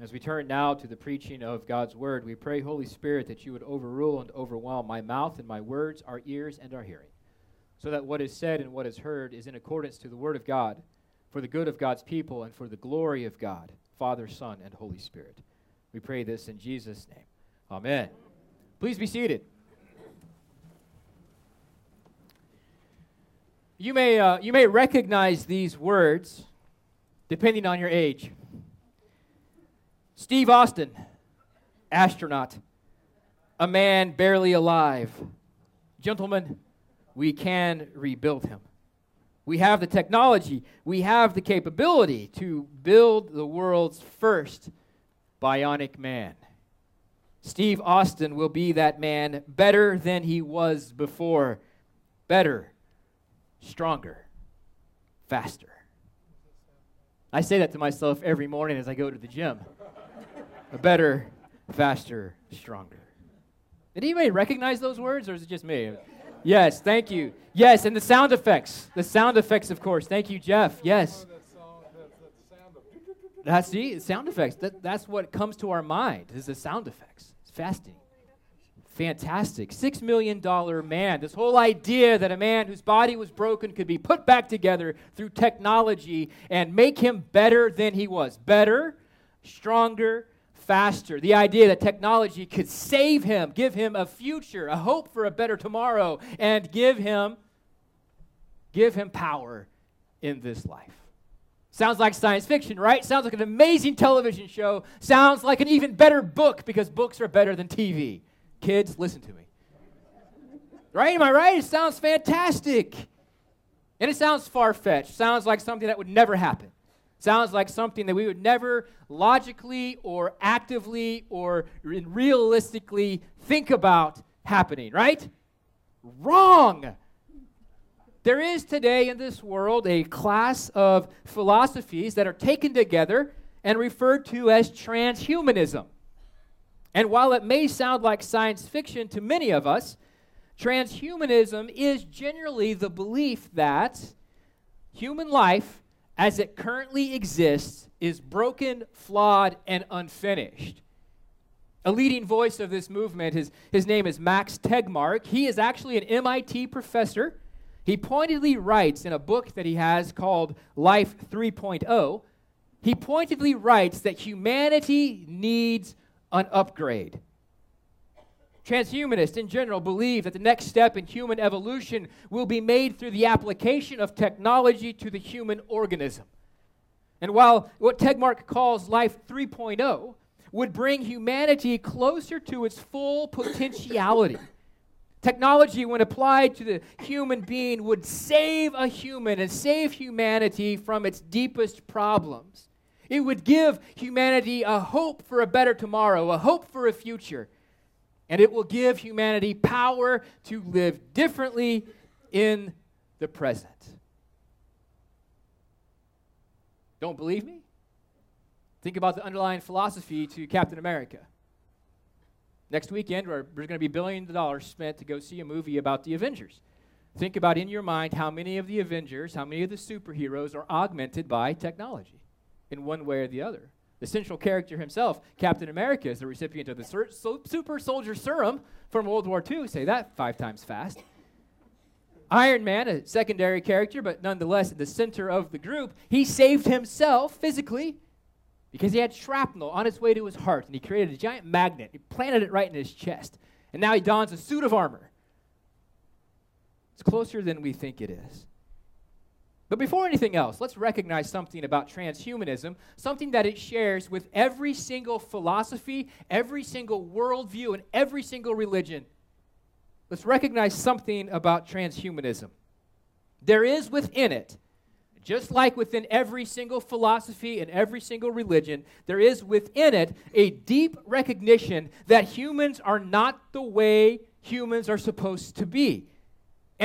As we turn now to the preaching of God's word, we pray, Holy Spirit, that you would overrule and overwhelm my mouth and my words, our ears and our hearing, so that what is said and what is heard is in accordance to the word of God, for the good of God's people and for the glory of God, Father, Son, and Holy Spirit. We pray this in Jesus' name. Amen. Please be seated. You may, uh, you may recognize these words depending on your age. Steve Austin, astronaut, a man barely alive. Gentlemen, we can rebuild him. We have the technology, we have the capability to build the world's first bionic man. Steve Austin will be that man better than he was before. Better, stronger, faster. I say that to myself every morning as I go to the gym better, faster, stronger. Did anybody recognize those words, or is it just me? Yes, thank you. Yes, and the sound effects. The sound effects, of course. Thank you, Jeff. Yes. That's the sound effects. That, that's what comes to our mind is the sound effects. It's fasting. Fantastic. Six million dollar man. This whole idea that a man whose body was broken could be put back together through technology and make him better than he was. Better, stronger, faster. The idea that technology could save him, give him a future, a hope for a better tomorrow, and give him give him power in this life. Sounds like science fiction, right? Sounds like an amazing television show. Sounds like an even better book because books are better than TV. Kids, listen to me. Right? Am I right? It sounds fantastic. And it sounds far fetched. Sounds like something that would never happen. Sounds like something that we would never logically or actively or realistically think about happening, right? Wrong. There is today in this world a class of philosophies that are taken together and referred to as transhumanism. And while it may sound like science fiction to many of us, transhumanism is generally the belief that human life as it currently exists is broken, flawed, and unfinished. A leading voice of this movement, his, his name is Max Tegmark. He is actually an MIT professor. He pointedly writes in a book that he has called Life 3.0, he pointedly writes that humanity needs an upgrade. Transhumanists in general believe that the next step in human evolution will be made through the application of technology to the human organism. And while what Tegmark calls Life 3.0 would bring humanity closer to its full potentiality, technology, when applied to the human being, would save a human and save humanity from its deepest problems. It would give humanity a hope for a better tomorrow, a hope for a future and it will give humanity power to live differently in the present. Don't believe me? Think about the underlying philosophy to Captain America. Next weekend, there's going to be billions of dollars spent to go see a movie about the Avengers. Think about in your mind how many of the Avengers, how many of the superheroes are augmented by technology in one way or the other. The central character himself, Captain America, is the recipient of the sur- so- super soldier serum from World War II. Say that five times fast. Iron Man, a secondary character, but nonetheless at the center of the group, he saved himself physically because he had shrapnel on its way to his heart, and he created a giant magnet. He planted it right in his chest, and now he dons a suit of armor. It's closer than we think it is. But before anything else, let's recognize something about transhumanism, something that it shares with every single philosophy, every single worldview, and every single religion. Let's recognize something about transhumanism. There is within it, just like within every single philosophy and every single religion, there is within it a deep recognition that humans are not the way humans are supposed to be.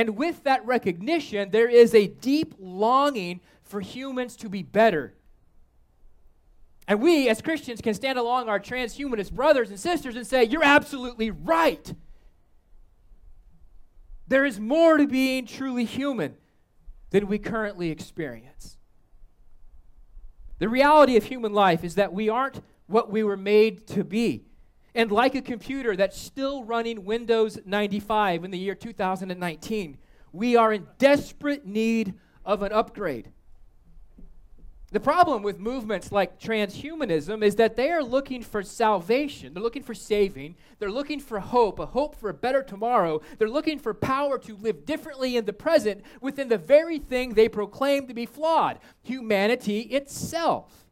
And with that recognition, there is a deep longing for humans to be better. And we, as Christians, can stand along our transhumanist brothers and sisters and say, You're absolutely right. There is more to being truly human than we currently experience. The reality of human life is that we aren't what we were made to be. And like a computer that's still running Windows 95 in the year 2019, we are in desperate need of an upgrade. The problem with movements like transhumanism is that they are looking for salvation. They're looking for saving. They're looking for hope, a hope for a better tomorrow. They're looking for power to live differently in the present within the very thing they proclaim to be flawed humanity itself.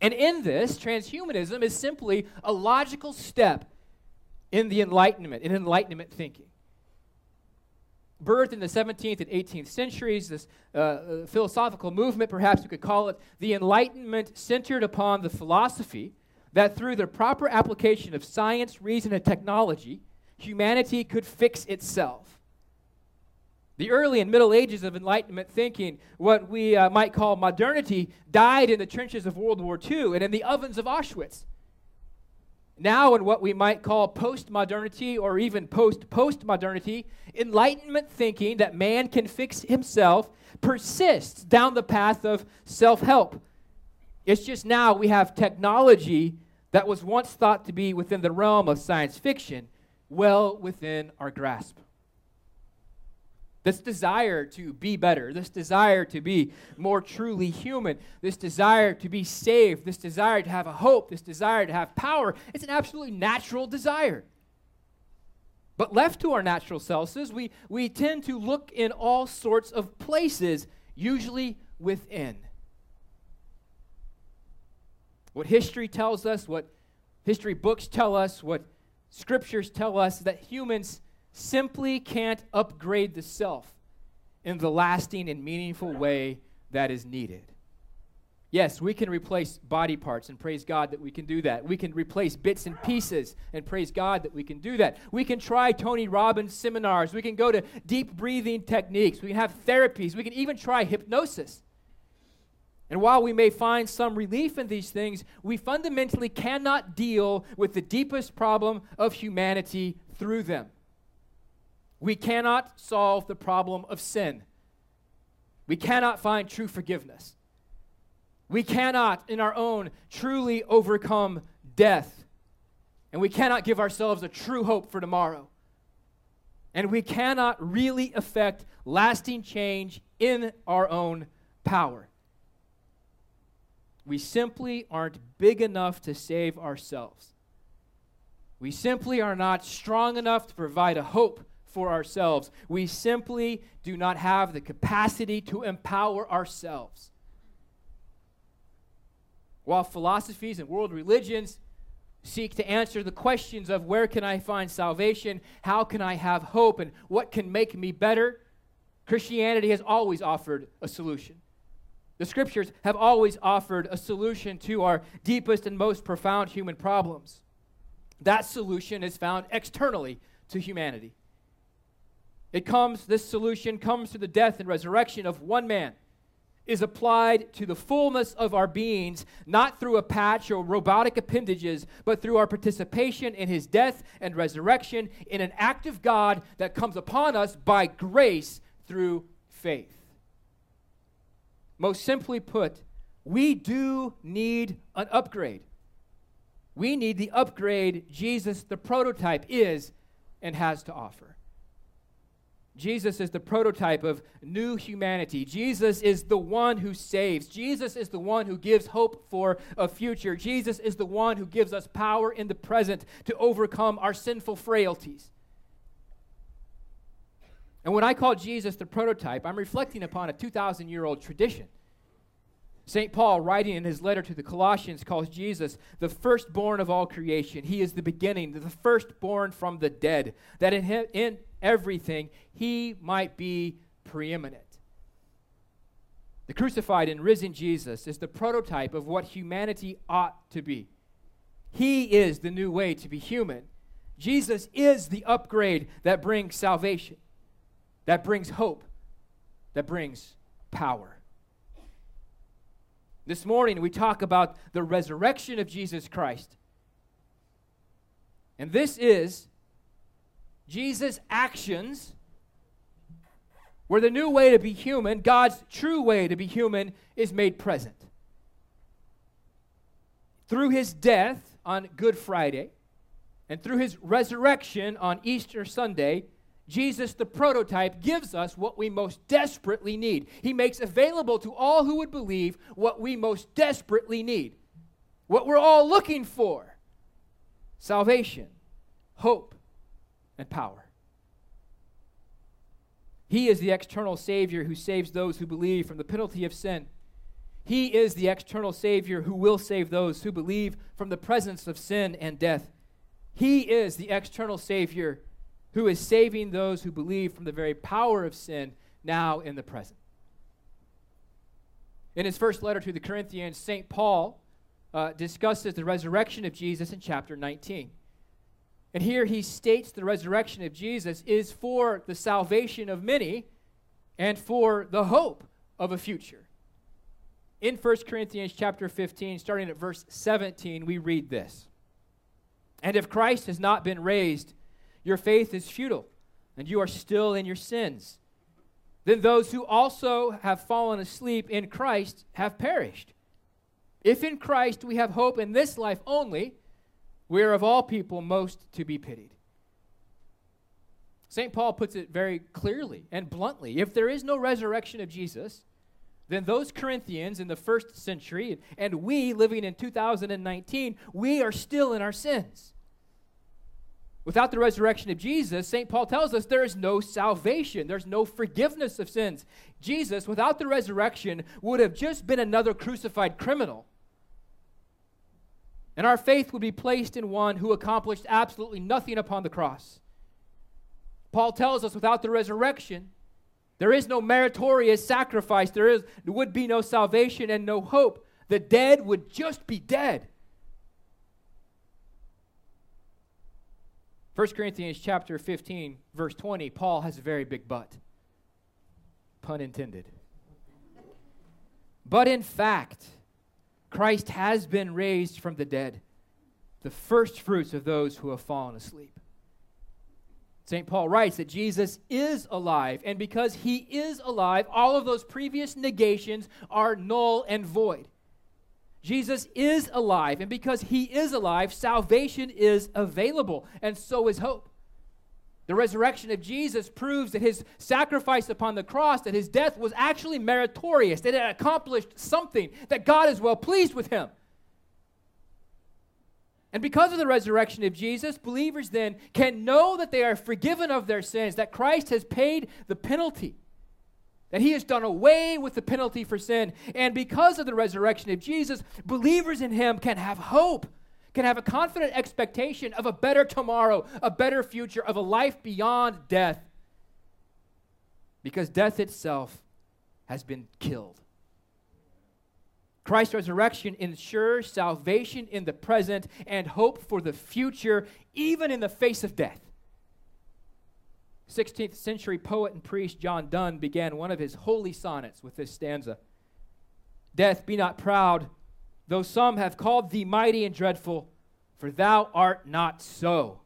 And in this, transhumanism is simply a logical step in the Enlightenment, in Enlightenment thinking birthed in the 17th and 18th centuries, this uh, uh, philosophical movement, perhaps we could call it, the Enlightenment centered upon the philosophy that through the proper application of science, reason, and technology, humanity could fix itself. The early and Middle Ages of Enlightenment thinking, what we uh, might call modernity, died in the trenches of World War II and in the ovens of Auschwitz. Now, in what we might call post-modernity or even post-postmodernity, Enlightenment thinking that man can fix himself persists down the path of self-help. It's just now we have technology that was once thought to be within the realm of science fiction, well within our grasp. This desire to be better, this desire to be more truly human, this desire to be saved, this desire to have a hope, this desire to have power, it's an absolutely natural desire. But left to our natural selves, we, we tend to look in all sorts of places, usually within. What history tells us, what history books tell us, what scriptures tell us, that humans simply can't upgrade the self in the lasting and meaningful way that is needed. Yes, we can replace body parts and praise God that we can do that. We can replace bits and pieces and praise God that we can do that. We can try Tony Robbins seminars. We can go to deep breathing techniques. We can have therapies. We can even try hypnosis. And while we may find some relief in these things, we fundamentally cannot deal with the deepest problem of humanity through them. We cannot solve the problem of sin. We cannot find true forgiveness. We cannot, in our own, truly overcome death. And we cannot give ourselves a true hope for tomorrow. And we cannot really affect lasting change in our own power. We simply aren't big enough to save ourselves. We simply are not strong enough to provide a hope for ourselves. We simply do not have the capacity to empower ourselves. While philosophies and world religions seek to answer the questions of where can I find salvation, how can I have hope, and what can make me better, Christianity has always offered a solution. The scriptures have always offered a solution to our deepest and most profound human problems. That solution is found externally to humanity. It comes, this solution comes through the death and resurrection of one man, is applied to the fullness of our beings, not through a patch or robotic appendages, but through our participation in his death and resurrection in an act of God that comes upon us by grace through faith. Most simply put, we do need an upgrade. We need the upgrade Jesus, the prototype, is and has to offer. Jesus is the prototype of new humanity. Jesus is the one who saves. Jesus is the one who gives hope for a future. Jesus is the one who gives us power in the present to overcome our sinful frailties. And when I call Jesus the prototype, I'm reflecting upon a 2,000 year old tradition. St. Paul, writing in his letter to the Colossians, calls Jesus the firstborn of all creation. He is the beginning, the firstborn from the dead, that in, him, in everything he might be preeminent. The crucified and risen Jesus is the prototype of what humanity ought to be. He is the new way to be human. Jesus is the upgrade that brings salvation, that brings hope, that brings power. This morning, we talk about the resurrection of Jesus Christ. And this is Jesus' actions, where the new way to be human, God's true way to be human, is made present. through his death on Good Friday and through his resurrection on Easter Sunday, Jesus, the prototype, gives us what we most desperately need. He makes available to all who would believe what we most desperately need, what we're all looking for. Salvation, hope, and power. He is the external Savior who saves those who believe from the penalty of sin. He is the external Savior who will save those who believe from the presence of sin and death. He is the external Savior who is saving those who believe from the very power of sin now in the present. In his first letter to the Corinthians, St. Paul uh, discusses the resurrection of Jesus in chapter 19. And here he states the resurrection of Jesus is for the salvation of many and for the hope of a future. In 1 Corinthians chapter 15, starting at verse 17, we read this. And if Christ has not been raised, your faith is futile, and you are still in your sins. Then those who also have fallen asleep in Christ have perished. If in Christ we have hope in this life only, we are of all people most to be pitied. St. Paul puts it very clearly and bluntly. If there is no resurrection of Jesus, then those Corinthians in the first century and we living in 2019, we are still in our sins. Without the resurrection of Jesus, St. Paul tells us there is no salvation, there's no forgiveness of sins. Jesus, without the resurrection, would have just been another crucified criminal. And our faith would be placed in one who accomplished absolutely nothing upon the cross. Paul tells us without the resurrection, there is no meritorious sacrifice, there, is, there would be no salvation and no hope. The dead would just be dead. 1 Corinthians chapter 15, verse 20, Paul has a very big butt Pun intended. But in fact, Christ has been raised from the dead, the first fruits of those who have fallen asleep. St. Paul writes that Jesus is alive, and because he is alive, all of those previous negations are null and void. Jesus is alive, and because he is alive, salvation is available, and so is hope. The resurrection of Jesus proves that his sacrifice upon the cross, that his death was actually meritorious, that it accomplished something, that God is well pleased with him. And because of the resurrection of Jesus, believers then can know that they are forgiven of their sins, that Christ has paid the penalty that he has done away with the penalty for sin. And because of the resurrection of Jesus, believers in him can have hope, can have a confident expectation of a better tomorrow, a better future, of a life beyond death. Because death itself has been killed. Christ's resurrection ensures salvation in the present and hope for the future, even in the face of death. 16th century poet and priest John Donne began one of his holy sonnets with this stanza Death, be not proud, though some have called thee mighty and dreadful, for thou art not so.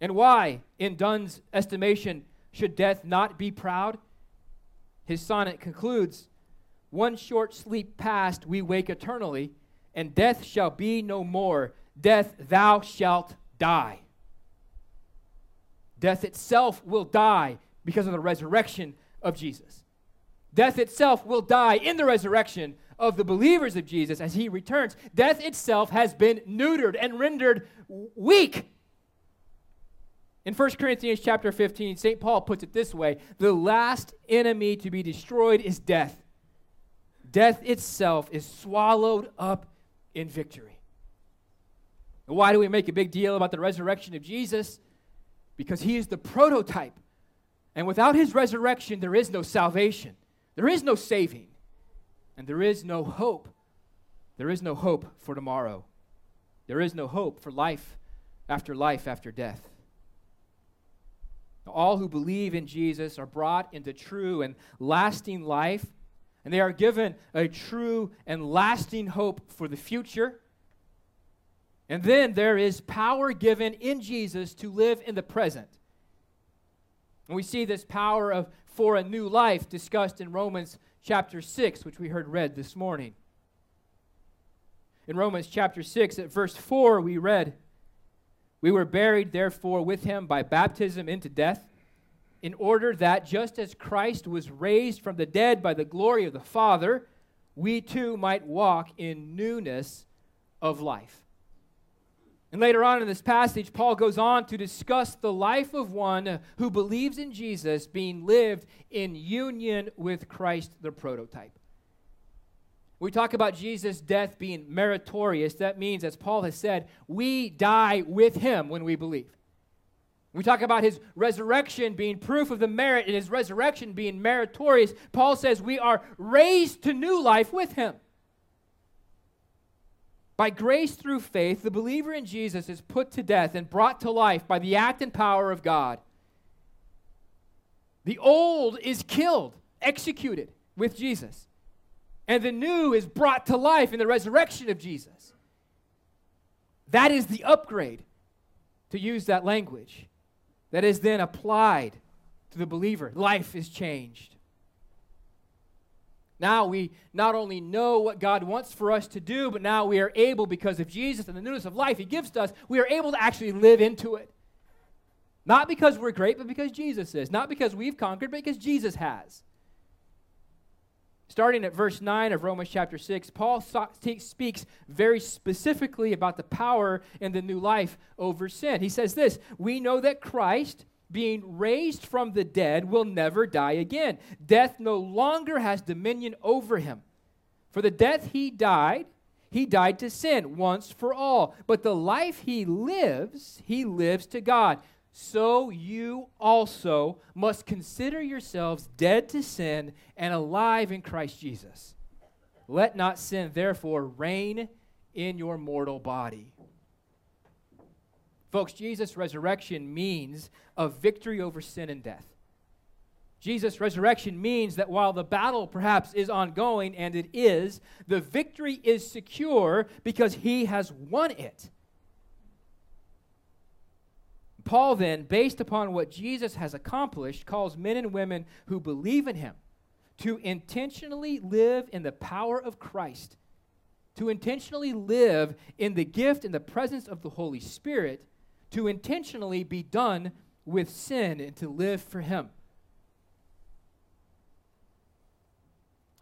And why, in Donne's estimation, should death not be proud? His sonnet concludes One short sleep past, we wake eternally, and death shall be no more. Death, thou shalt die. Death itself will die because of the resurrection of Jesus. Death itself will die in the resurrection of the believers of Jesus as he returns. Death itself has been neutered and rendered weak. In 1 Corinthians chapter 15, St. Paul puts it this way The last enemy to be destroyed is death. Death itself is swallowed up in victory. Why do we make a big deal about the resurrection of Jesus? because he is the prototype. And without his resurrection, there is no salvation, there is no saving, and there is no hope. There is no hope for tomorrow. There is no hope for life after life after death. All who believe in Jesus are brought into true and lasting life, and they are given a true and lasting hope for the future and then there is power given in Jesus to live in the present. And we see this power of for a new life discussed in Romans chapter 6, which we heard read this morning. In Romans chapter 6, at verse 4, we read, We were buried, therefore, with him by baptism into death, in order that just as Christ was raised from the dead by the glory of the Father, we too might walk in newness of life. And later on in this passage, Paul goes on to discuss the life of one who believes in Jesus being lived in union with Christ, the prototype. We talk about Jesus' death being meritorious. That means, as Paul has said, we die with him when we believe. We talk about his resurrection being proof of the merit and his resurrection being meritorious. Paul says we are raised to new life with him. By grace through faith, the believer in Jesus is put to death and brought to life by the act and power of God. The old is killed, executed with Jesus and the new is brought to life in the resurrection of Jesus. That is the upgrade, to use that language, that is then applied to the believer. Life is changed. Now we not only know what God wants for us to do, but now we are able, because of Jesus and the newness of life He gives to us, we are able to actually live into it. Not because we're great, but because Jesus is. Not because we've conquered, but because Jesus has. Starting at verse 9 of Romans chapter 6, Paul speaks very specifically about the power in the new life over sin. He says this We know that Christ, being raised from the dead, will never die again. Death no longer has dominion over him. For the death he died, he died to sin once for all. But the life he lives, he lives to God so you also must consider yourselves dead to sin and alive in Christ Jesus. Let not sin, therefore, reign in your mortal body. Folks, Jesus' resurrection means a victory over sin and death. Jesus' resurrection means that while the battle perhaps is ongoing, and it is, the victory is secure because he has won it. Paul, then, based upon what Jesus has accomplished, calls men and women who believe in him to intentionally live in the power of Christ, to intentionally live in the gift and the presence of the Holy Spirit, to intentionally be done with sin and to live for him.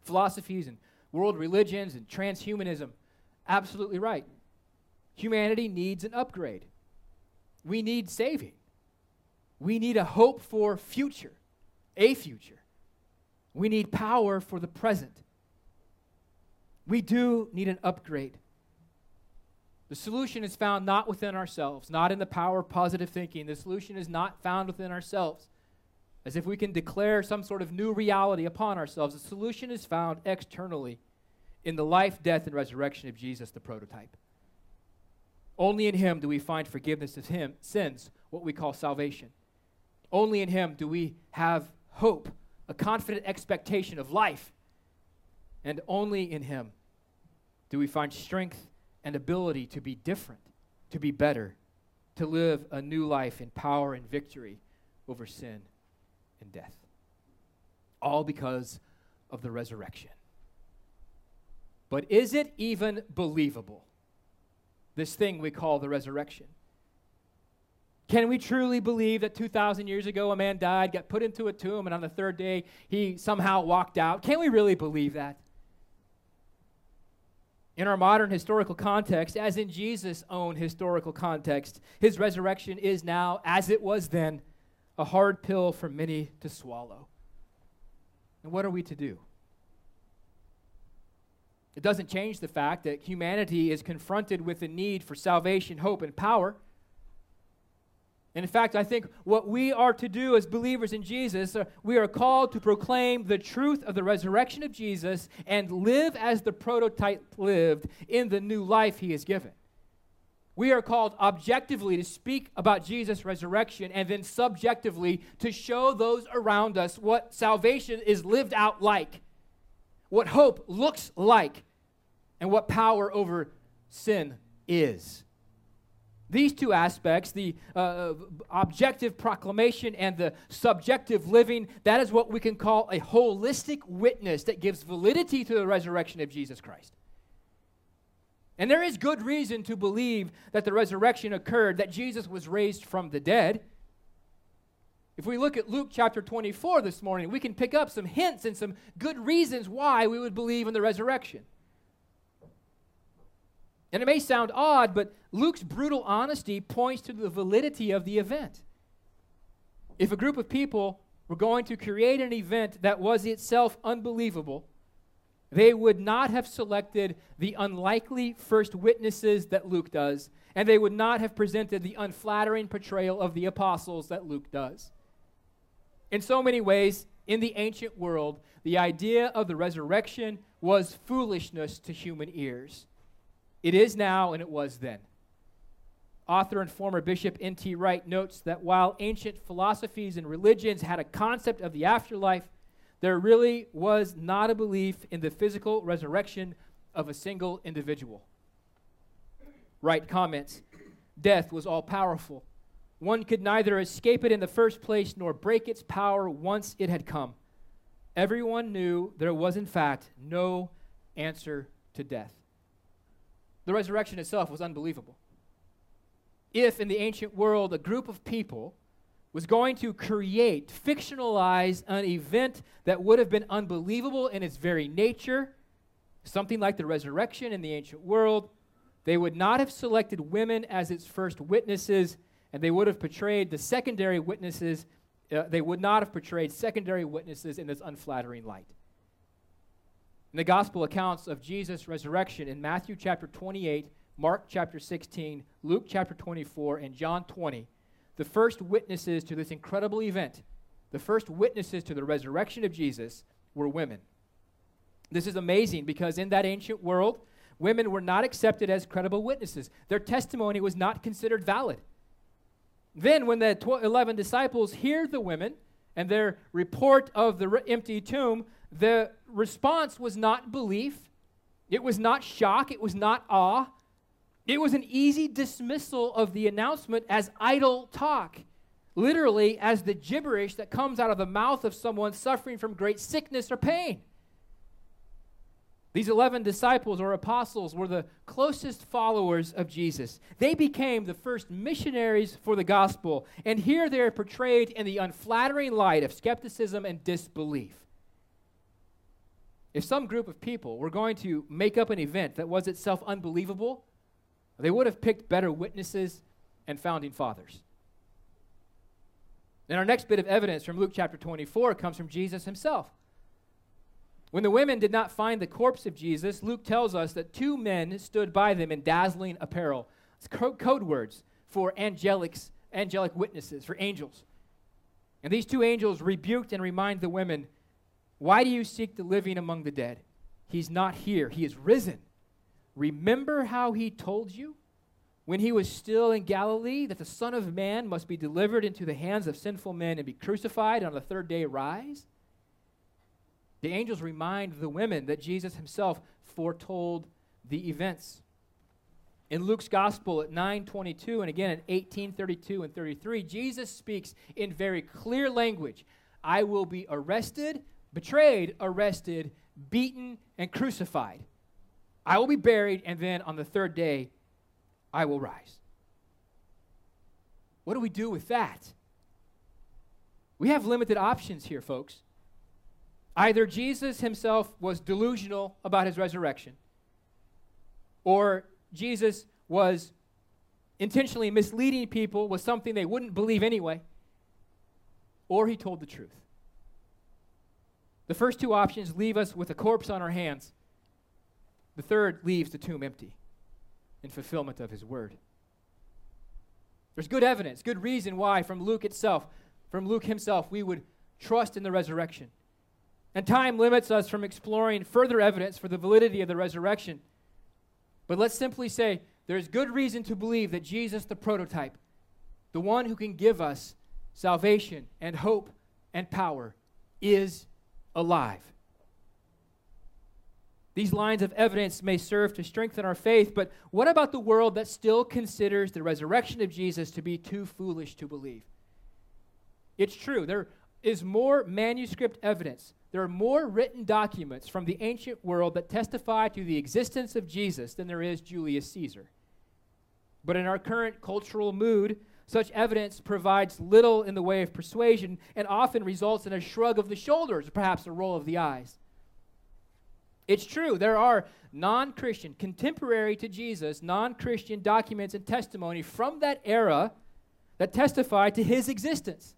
Philosophies and world religions and transhumanism, absolutely right. Humanity needs an upgrade. We need saving. We need a hope for future, a future. We need power for the present. We do need an upgrade. The solution is found not within ourselves, not in the power of positive thinking. The solution is not found within ourselves, as if we can declare some sort of new reality upon ourselves. The solution is found externally in the life, death, and resurrection of Jesus, the prototype. Only in Him do we find forgiveness of him, sins, what we call salvation. Only in Him do we have hope, a confident expectation of life. And only in Him do we find strength and ability to be different, to be better, to live a new life in power and victory over sin and death. All because of the resurrection. But is it even believable? this thing we call the resurrection. Can we truly believe that 2,000 years ago a man died, got put into a tomb, and on the third day he somehow walked out? Can we really believe that? In our modern historical context, as in Jesus' own historical context, his resurrection is now, as it was then, a hard pill for many to swallow. And what are we to do? It doesn't change the fact that humanity is confronted with the need for salvation, hope, and power. In fact, I think what we are to do as believers in Jesus, uh, we are called to proclaim the truth of the resurrection of Jesus and live as the prototype lived in the new life he has given. We are called objectively to speak about Jesus' resurrection and then subjectively to show those around us what salvation is lived out like what hope looks like, and what power over sin is. These two aspects, the uh, objective proclamation and the subjective living, that is what we can call a holistic witness that gives validity to the resurrection of Jesus Christ. And there is good reason to believe that the resurrection occurred, that Jesus was raised from the dead. If we look at Luke chapter 24 this morning, we can pick up some hints and some good reasons why we would believe in the resurrection. And it may sound odd, but Luke's brutal honesty points to the validity of the event. If a group of people were going to create an event that was itself unbelievable, they would not have selected the unlikely first witnesses that Luke does, and they would not have presented the unflattering portrayal of the apostles that Luke does. In so many ways, in the ancient world, the idea of the resurrection was foolishness to human ears. It is now, and it was then. Author and former Bishop N.T. Wright notes that while ancient philosophies and religions had a concept of the afterlife, there really was not a belief in the physical resurrection of a single individual. Wright comments Death was all powerful. One could neither escape it in the first place nor break its power once it had come. Everyone knew there was, in fact, no answer to death. The resurrection itself was unbelievable. If in the ancient world a group of people was going to create, fictionalize an event that would have been unbelievable in its very nature, something like the resurrection in the ancient world, they would not have selected women as its first witnesses, and they would have portrayed the secondary witnesses, uh, they would not have portrayed secondary witnesses in this unflattering light. In the gospel accounts of Jesus' resurrection in Matthew chapter 28, Mark chapter 16, Luke chapter 24, and John 20, the first witnesses to this incredible event, the first witnesses to the resurrection of Jesus, were women. This is amazing because in that ancient world, women were not accepted as credible witnesses. Their testimony was not considered valid. Then, when the tw- 11 disciples hear the women and their report of the re- empty tomb, the response was not belief, it was not shock, it was not awe, it was an easy dismissal of the announcement as idle talk, literally, as the gibberish that comes out of the mouth of someone suffering from great sickness or pain. These 11 disciples or apostles were the closest followers of Jesus. They became the first missionaries for the gospel, and here they are portrayed in the unflattering light of skepticism and disbelief. If some group of people were going to make up an event that was itself unbelievable, they would have picked better witnesses and founding fathers. And our next bit of evidence from Luke chapter 24 comes from Jesus himself. When the women did not find the corpse of Jesus, Luke tells us that two men stood by them in dazzling apparel. It's co- code words for angelics, angelic witnesses, for angels. And these two angels rebuked and reminded the women, Why do you seek the living among the dead? He's not here, he is risen. Remember how he told you when he was still in Galilee that the Son of Man must be delivered into the hands of sinful men and be crucified and on the third day rise? The angels remind the women that Jesus himself foretold the events. In Luke's gospel at 9:22 and again at 18:32 and 33, Jesus speaks in very clear language. I will be arrested, betrayed, arrested, beaten and crucified. I will be buried, and then on the third day, I will rise. What do we do with that? We have limited options here, folks. Either Jesus himself was delusional about his resurrection, or Jesus was intentionally misleading people with something they wouldn't believe anyway, or he told the truth. The first two options leave us with a corpse on our hands the third leaves the tomb empty in fulfillment of his word. There's good evidence, good reason why from Luke itself, from Luke himself, we would trust in the resurrection. And time limits us from exploring further evidence for the validity of the resurrection. But let's simply say there's good reason to believe that Jesus, the prototype, the one who can give us salvation and hope and power, is alive. These lines of evidence may serve to strengthen our faith, but what about the world that still considers the resurrection of Jesus to be too foolish to believe? It's true, there is more manuscript evidence there are more written documents from the ancient world that testify to the existence of Jesus than there is Julius Caesar. But in our current cultural mood, such evidence provides little in the way of persuasion and often results in a shrug of the shoulders, perhaps a roll of the eyes. It's true, there are non Christian, contemporary to Jesus, non Christian documents and testimony from that era that testify to his existence,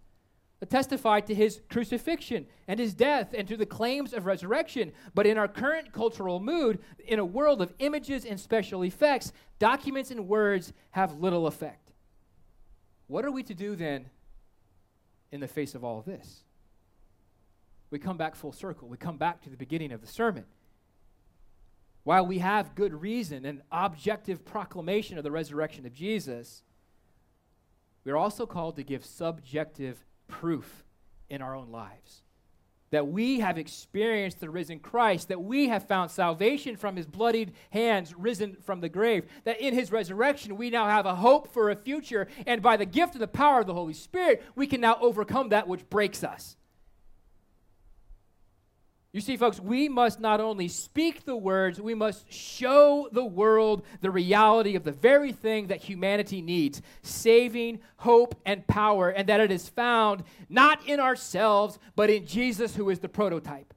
that testify to his crucifixion and his death and to the claims of resurrection. But in our current cultural mood, in a world of images and special effects, documents and words have little effect. What are we to do then in the face of all of this? We come back full circle. We come back to the beginning of the sermon. While we have good reason and objective proclamation of the resurrection of Jesus, we are also called to give subjective proof in our own lives that we have experienced the risen Christ, that we have found salvation from his bloodied hands risen from the grave, that in his resurrection we now have a hope for a future, and by the gift of the power of the Holy Spirit, we can now overcome that which breaks us. You see, folks, we must not only speak the words, we must show the world the reality of the very thing that humanity needs saving, hope, and power, and that it is found not in ourselves, but in Jesus, who is the prototype.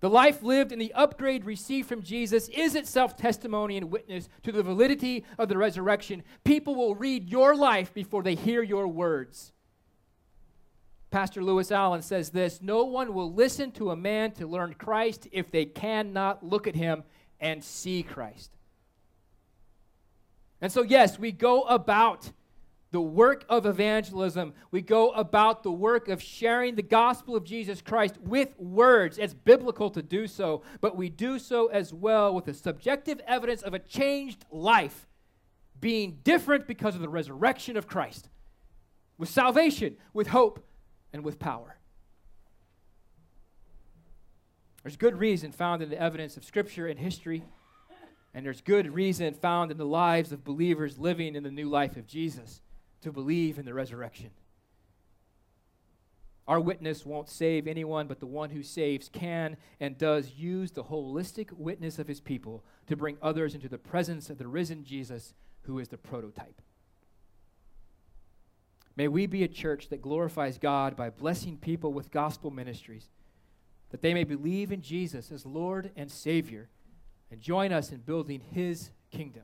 The life lived and the upgrade received from Jesus is itself testimony and witness to the validity of the resurrection. People will read your life before they hear your words. Pastor Lewis Allen says this No one will listen to a man to learn Christ if they cannot look at him and see Christ. And so, yes, we go about the work of evangelism. We go about the work of sharing the gospel of Jesus Christ with words. It's biblical to do so, but we do so as well with the subjective evidence of a changed life being different because of the resurrection of Christ, with salvation, with hope, and with power. There's good reason found in the evidence of Scripture and history, and there's good reason found in the lives of believers living in the new life of Jesus to believe in the resurrection. Our witness won't save anyone, but the one who saves can and does use the holistic witness of his people to bring others into the presence of the risen Jesus, who is the prototype. May we be a church that glorifies God by blessing people with gospel ministries, that they may believe in Jesus as Lord and Savior and join us in building His kingdom.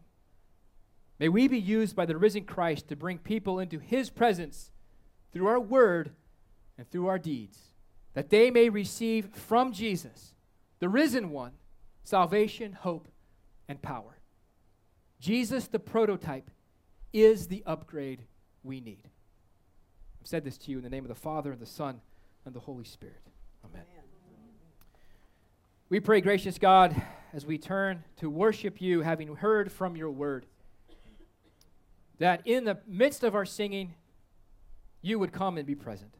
May we be used by the risen Christ to bring people into His presence through our word and through our deeds, that they may receive from Jesus, the risen one, salvation, hope, and power. Jesus, the prototype, is the upgrade we need. I've said this to you in the name of the Father, and the Son, and the Holy Spirit. Amen. Amen. We pray, gracious God, as we turn to worship you, having heard from your word, that in the midst of our singing, you would come and be present,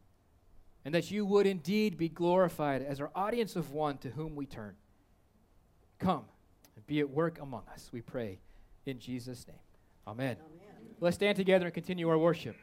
and that you would indeed be glorified as our audience of one to whom we turn. Come and be at work among us, we pray in Jesus' name. Amen. Amen. Let's stand together and continue our worship.